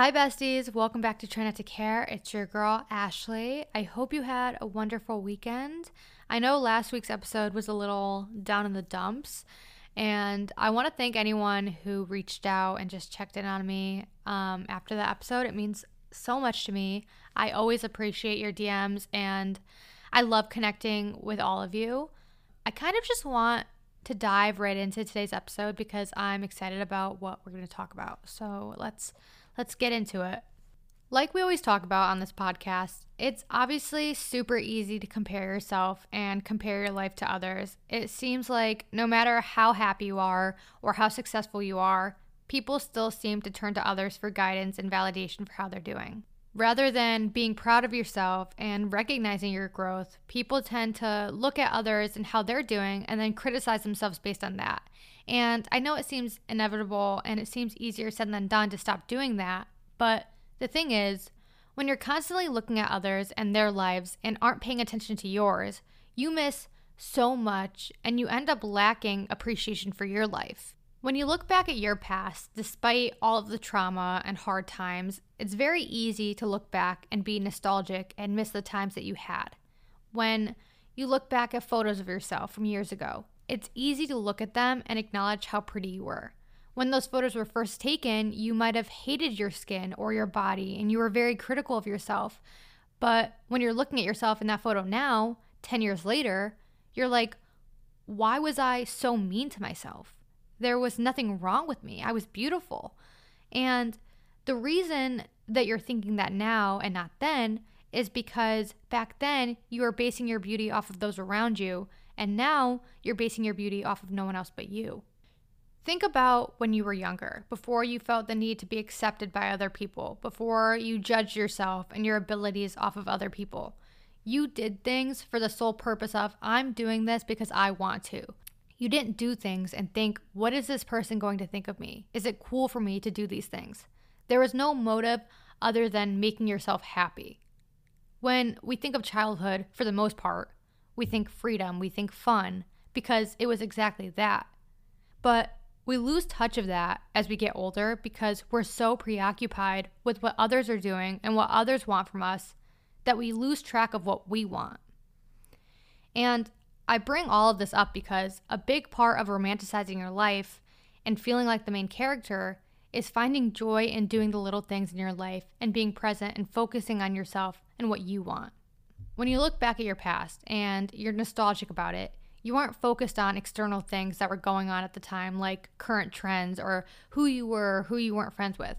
Hi, besties. Welcome back to Try Not to Care. It's your girl, Ashley. I hope you had a wonderful weekend. I know last week's episode was a little down in the dumps, and I want to thank anyone who reached out and just checked in on me um, after the episode. It means so much to me. I always appreciate your DMs, and I love connecting with all of you. I kind of just want to dive right into today's episode because I'm excited about what we're going to talk about. So let's let's get into it. Like we always talk about on this podcast, it's obviously super easy to compare yourself and compare your life to others. It seems like no matter how happy you are or how successful you are, people still seem to turn to others for guidance and validation for how they're doing. Rather than being proud of yourself and recognizing your growth, people tend to look at others and how they're doing and then criticize themselves based on that. And I know it seems inevitable and it seems easier said than done to stop doing that, but the thing is, when you're constantly looking at others and their lives and aren't paying attention to yours, you miss so much and you end up lacking appreciation for your life. When you look back at your past, despite all of the trauma and hard times, it's very easy to look back and be nostalgic and miss the times that you had. When you look back at photos of yourself from years ago, it's easy to look at them and acknowledge how pretty you were. When those photos were first taken, you might have hated your skin or your body and you were very critical of yourself. But when you're looking at yourself in that photo now, 10 years later, you're like, why was I so mean to myself? There was nothing wrong with me. I was beautiful. And the reason that you're thinking that now and not then is because back then you were basing your beauty off of those around you, and now you're basing your beauty off of no one else but you. Think about when you were younger, before you felt the need to be accepted by other people, before you judged yourself and your abilities off of other people. You did things for the sole purpose of, I'm doing this because I want to. You didn't do things and think, what is this person going to think of me? Is it cool for me to do these things? There was no motive other than making yourself happy. When we think of childhood, for the most part, we think freedom, we think fun, because it was exactly that. But we lose touch of that as we get older because we're so preoccupied with what others are doing and what others want from us that we lose track of what we want. And I bring all of this up because a big part of romanticizing your life and feeling like the main character is finding joy in doing the little things in your life and being present and focusing on yourself and what you want. When you look back at your past and you're nostalgic about it, you aren't focused on external things that were going on at the time, like current trends or who you were who you weren't friends with.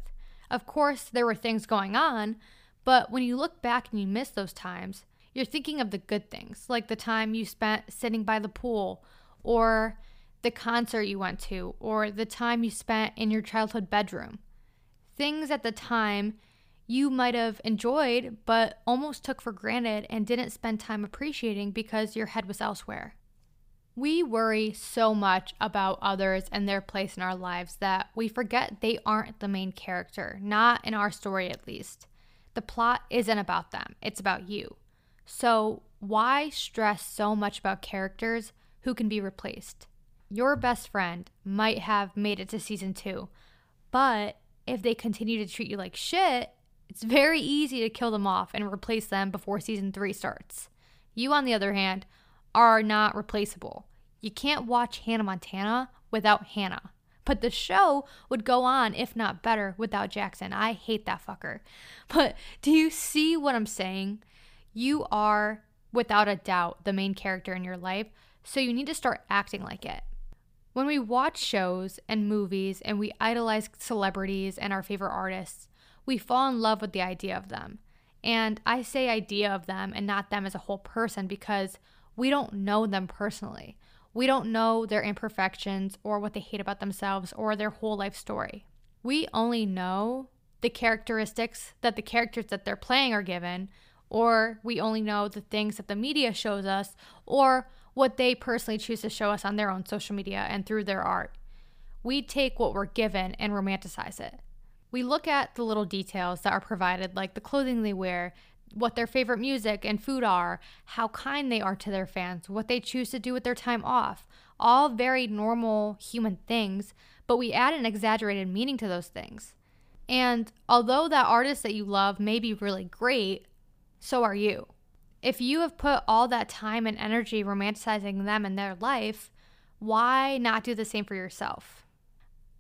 Of course, there were things going on, but when you look back and you miss those times, you're thinking of the good things, like the time you spent sitting by the pool, or the concert you went to, or the time you spent in your childhood bedroom. Things at the time you might have enjoyed, but almost took for granted and didn't spend time appreciating because your head was elsewhere. We worry so much about others and their place in our lives that we forget they aren't the main character, not in our story at least. The plot isn't about them, it's about you. So, why stress so much about characters who can be replaced? your best friend might have made it to season two, but if they continue to treat you like shit, it's very easy to kill them off and replace them before season three starts. You, on the other hand, are not replaceable. You can't watch Hannah Montana without Hannah. But the show would go on, if not better, without Jackson. I hate that fucker. But do you see what I'm saying? You are, without a doubt, the main character in your life, so you need to start acting like it. When we watch shows and movies and we idolize celebrities and our favorite artists, we fall in love with the idea of them. And I say idea of them and not them as a whole person because we don't know them personally. We don't know their imperfections or what they hate about themselves or their whole life story. We only know the characteristics that the characters that they're playing are given, or we only know the things that the media shows us, or what they personally choose to show us on their own social media and through their art. We take what we're given and romanticize it. We look at the little details that are provided, like the clothing they wear, what their favorite music and food are, how kind they are to their fans, what they choose to do with their time off. All very normal human things, but we add an exaggerated meaning to those things. And although that artist that you love may be really great, so are you. If you have put all that time and energy romanticizing them and their life, why not do the same for yourself?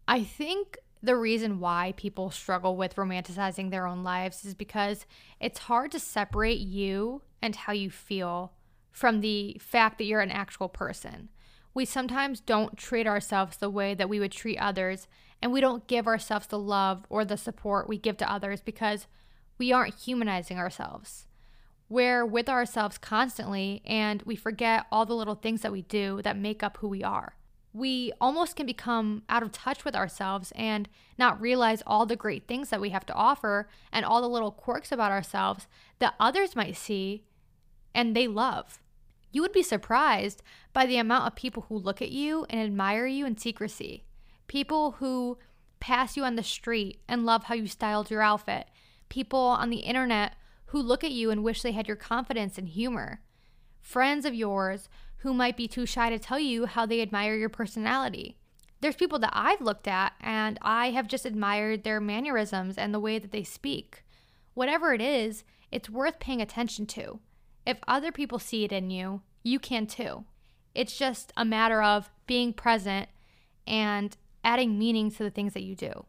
I think the reason why people struggle with romanticizing their own lives is because it's hard to separate you and how you feel from the fact that you're an actual person. We sometimes don't treat ourselves the way that we would treat others, and we don't give ourselves the love or the support we give to others because we aren't humanizing ourselves. We're with ourselves constantly, and we forget all the little things that we do that make up who we are we almost can become out of touch with ourselves and not realize all the great things that we have to offer and all the little quirks about ourselves that others might see and they love. You would be surprised by the amount of people who look at you and admire you in secrecy. People who pass you on the street and love how you styled your outfit. People on the internet who look at you and wish they had your confidence and humor. Friends of yours who might be too shy to tell you how they admire your personality. There's people that I've looked at and I have just admired their mannerisms and the way that they speak. Whatever it is, it's worth paying attention to. If other people see it in you, you can too. It's just a matter of being present and adding meaning to the things that you do.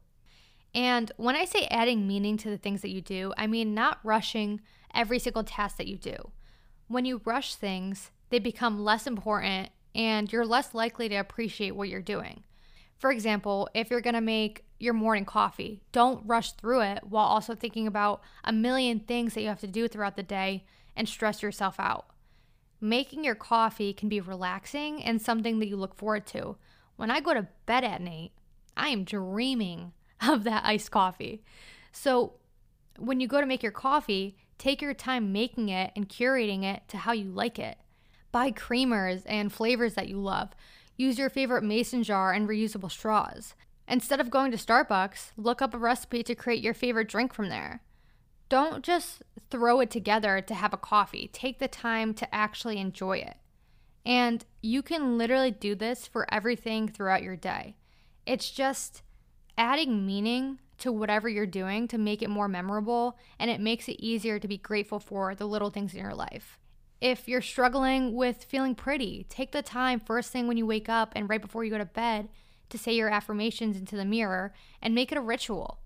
And when I say adding meaning to the things that you do, I mean not rushing every single task that you do. When you rush things, they become less important and you're less likely to appreciate what you're doing. For example, if you're gonna make your morning coffee, don't rush through it while also thinking about a million things that you have to do throughout the day and stress yourself out. Making your coffee can be relaxing and something that you look forward to. When I go to bed at night, I am dreaming of that iced coffee. So, when you go to make your coffee, take your time making it and curating it to how you like it. Buy creamers and flavors that you love. Use your favorite mason jar and reusable straws. Instead of going to Starbucks, look up a recipe to create your favorite drink from there. Don't just throw it together to have a coffee. Take the time to actually enjoy it. And you can literally do this for everything throughout your day. It's just adding meaning to whatever you're doing to make it more memorable, and it makes it easier to be grateful for the little things in your life. If you're struggling with feeling pretty, take the time first thing when you wake up and right before you go to bed to say your affirmations into the mirror and make it a ritual.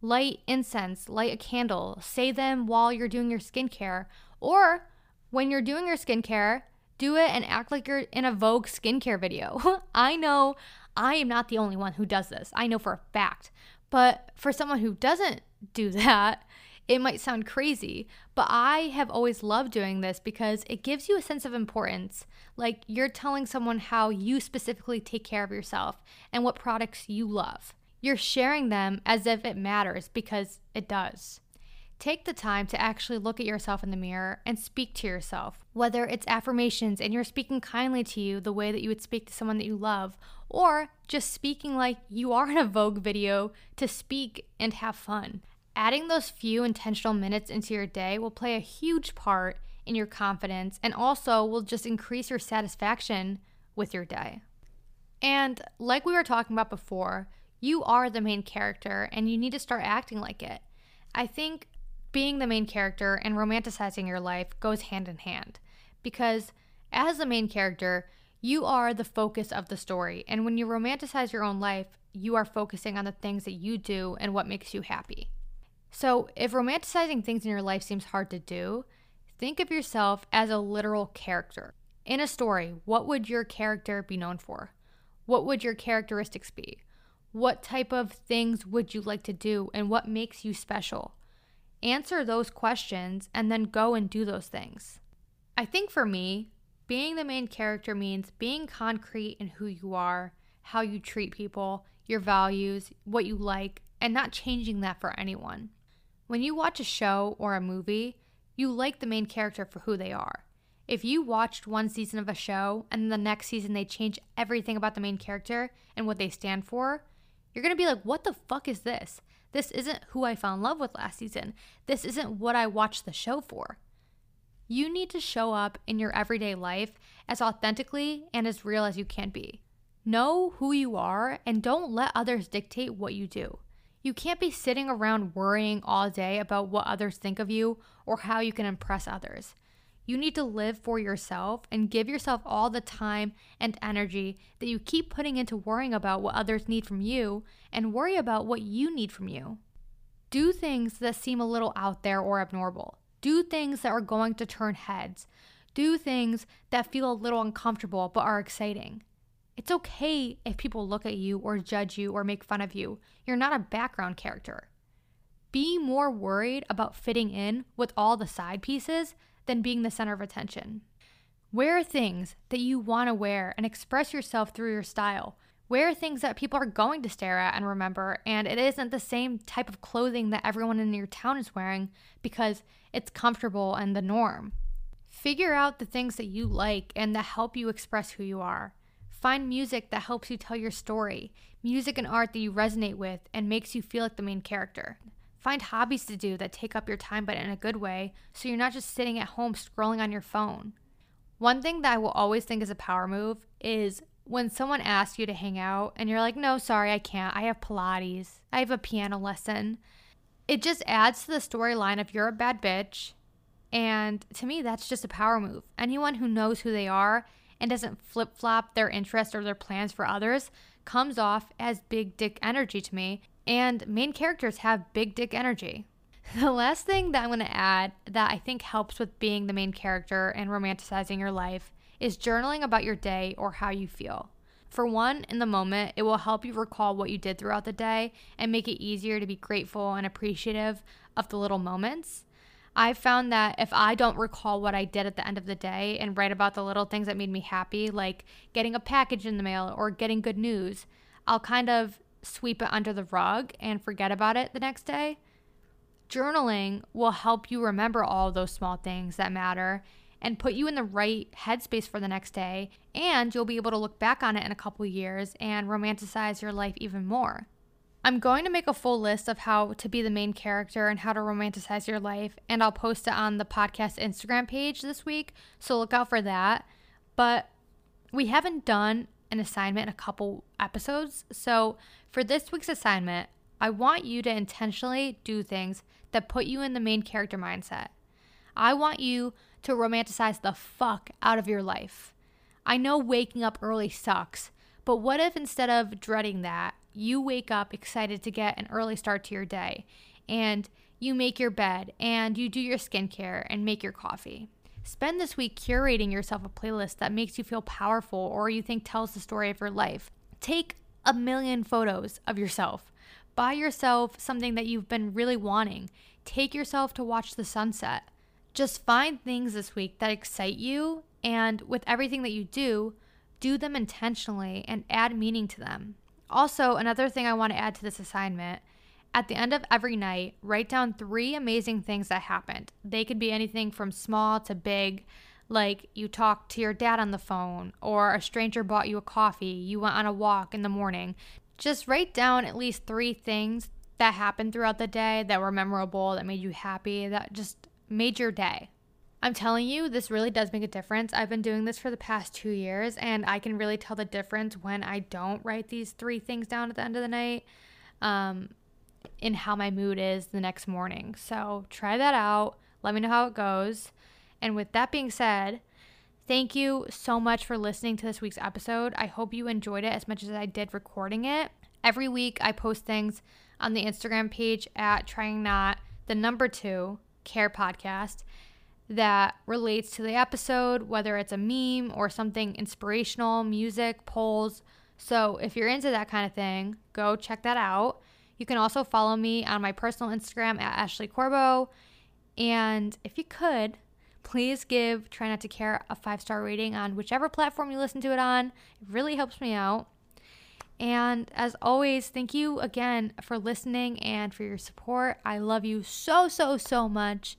Light incense, light a candle, say them while you're doing your skincare, or when you're doing your skincare, do it and act like you're in a Vogue skincare video. I know I am not the only one who does this. I know for a fact. But for someone who doesn't do that, it might sound crazy, but I have always loved doing this because it gives you a sense of importance. Like you're telling someone how you specifically take care of yourself and what products you love. You're sharing them as if it matters because it does. Take the time to actually look at yourself in the mirror and speak to yourself, whether it's affirmations and you're speaking kindly to you the way that you would speak to someone that you love, or just speaking like you are in a Vogue video to speak and have fun. Adding those few intentional minutes into your day will play a huge part in your confidence and also will just increase your satisfaction with your day. And like we were talking about before, you are the main character and you need to start acting like it. I think being the main character and romanticizing your life goes hand in hand because as the main character, you are the focus of the story. And when you romanticize your own life, you are focusing on the things that you do and what makes you happy. So, if romanticizing things in your life seems hard to do, think of yourself as a literal character. In a story, what would your character be known for? What would your characteristics be? What type of things would you like to do and what makes you special? Answer those questions and then go and do those things. I think for me, being the main character means being concrete in who you are, how you treat people, your values, what you like, and not changing that for anyone. When you watch a show or a movie, you like the main character for who they are. If you watched one season of a show and the next season they change everything about the main character and what they stand for, you're gonna be like, what the fuck is this? This isn't who I fell in love with last season. This isn't what I watched the show for. You need to show up in your everyday life as authentically and as real as you can be. Know who you are and don't let others dictate what you do. You can't be sitting around worrying all day about what others think of you or how you can impress others. You need to live for yourself and give yourself all the time and energy that you keep putting into worrying about what others need from you and worry about what you need from you. Do things that seem a little out there or abnormal. Do things that are going to turn heads. Do things that feel a little uncomfortable but are exciting. It's okay if people look at you or judge you or make fun of you. You're not a background character. Be more worried about fitting in with all the side pieces than being the center of attention. Wear things that you want to wear and express yourself through your style. Wear things that people are going to stare at and remember, and it isn't the same type of clothing that everyone in your town is wearing because it's comfortable and the norm. Figure out the things that you like and that help you express who you are. Find music that helps you tell your story, music and art that you resonate with and makes you feel like the main character. Find hobbies to do that take up your time but in a good way so you're not just sitting at home scrolling on your phone. One thing that I will always think is a power move is when someone asks you to hang out and you're like, no, sorry, I can't. I have Pilates, I have a piano lesson. It just adds to the storyline of you're a bad bitch. And to me, that's just a power move. Anyone who knows who they are and doesn't flip flop their interests or their plans for others comes off as big dick energy to me. And main characters have big dick energy. The last thing that I'm going to add that I think helps with being the main character and romanticizing your life is journaling about your day or how you feel. For one, in the moment, it will help you recall what you did throughout the day and make it easier to be grateful and appreciative of the little moments. I've found that if I don't recall what I did at the end of the day and write about the little things that made me happy, like getting a package in the mail or getting good news, I'll kind of sweep it under the rug and forget about it the next day. Journaling will help you remember all those small things that matter and put you in the right headspace for the next day. And you'll be able to look back on it in a couple years and romanticize your life even more. I'm going to make a full list of how to be the main character and how to romanticize your life, and I'll post it on the podcast Instagram page this week, so look out for that. But we haven't done an assignment in a couple episodes, so for this week's assignment, I want you to intentionally do things that put you in the main character mindset. I want you to romanticize the fuck out of your life. I know waking up early sucks, but what if instead of dreading that, you wake up excited to get an early start to your day and you make your bed and you do your skincare and make your coffee? Spend this week curating yourself a playlist that makes you feel powerful or you think tells the story of your life. Take a million photos of yourself. Buy yourself something that you've been really wanting. Take yourself to watch the sunset. Just find things this week that excite you, and with everything that you do, do them intentionally and add meaning to them. Also, another thing I want to add to this assignment at the end of every night, write down three amazing things that happened. They could be anything from small to big, like you talked to your dad on the phone, or a stranger bought you a coffee, you went on a walk in the morning. Just write down at least three things that happened throughout the day that were memorable, that made you happy, that just made your day. I'm telling you, this really does make a difference. I've been doing this for the past two years, and I can really tell the difference when I don't write these three things down at the end of the night um, in how my mood is the next morning. So try that out. Let me know how it goes. And with that being said, thank you so much for listening to this week's episode. I hope you enjoyed it as much as I did recording it. Every week, I post things on the Instagram page at trying not the number two care podcast that relates to the episode, whether it's a meme or something inspirational, music, polls. So if you're into that kind of thing, go check that out. You can also follow me on my personal Instagram at Ashley Corbo. And if you could, please give Try Not to Care a five star rating on whichever platform you listen to it on. It really helps me out. And as always, thank you again for listening and for your support. I love you so, so, so much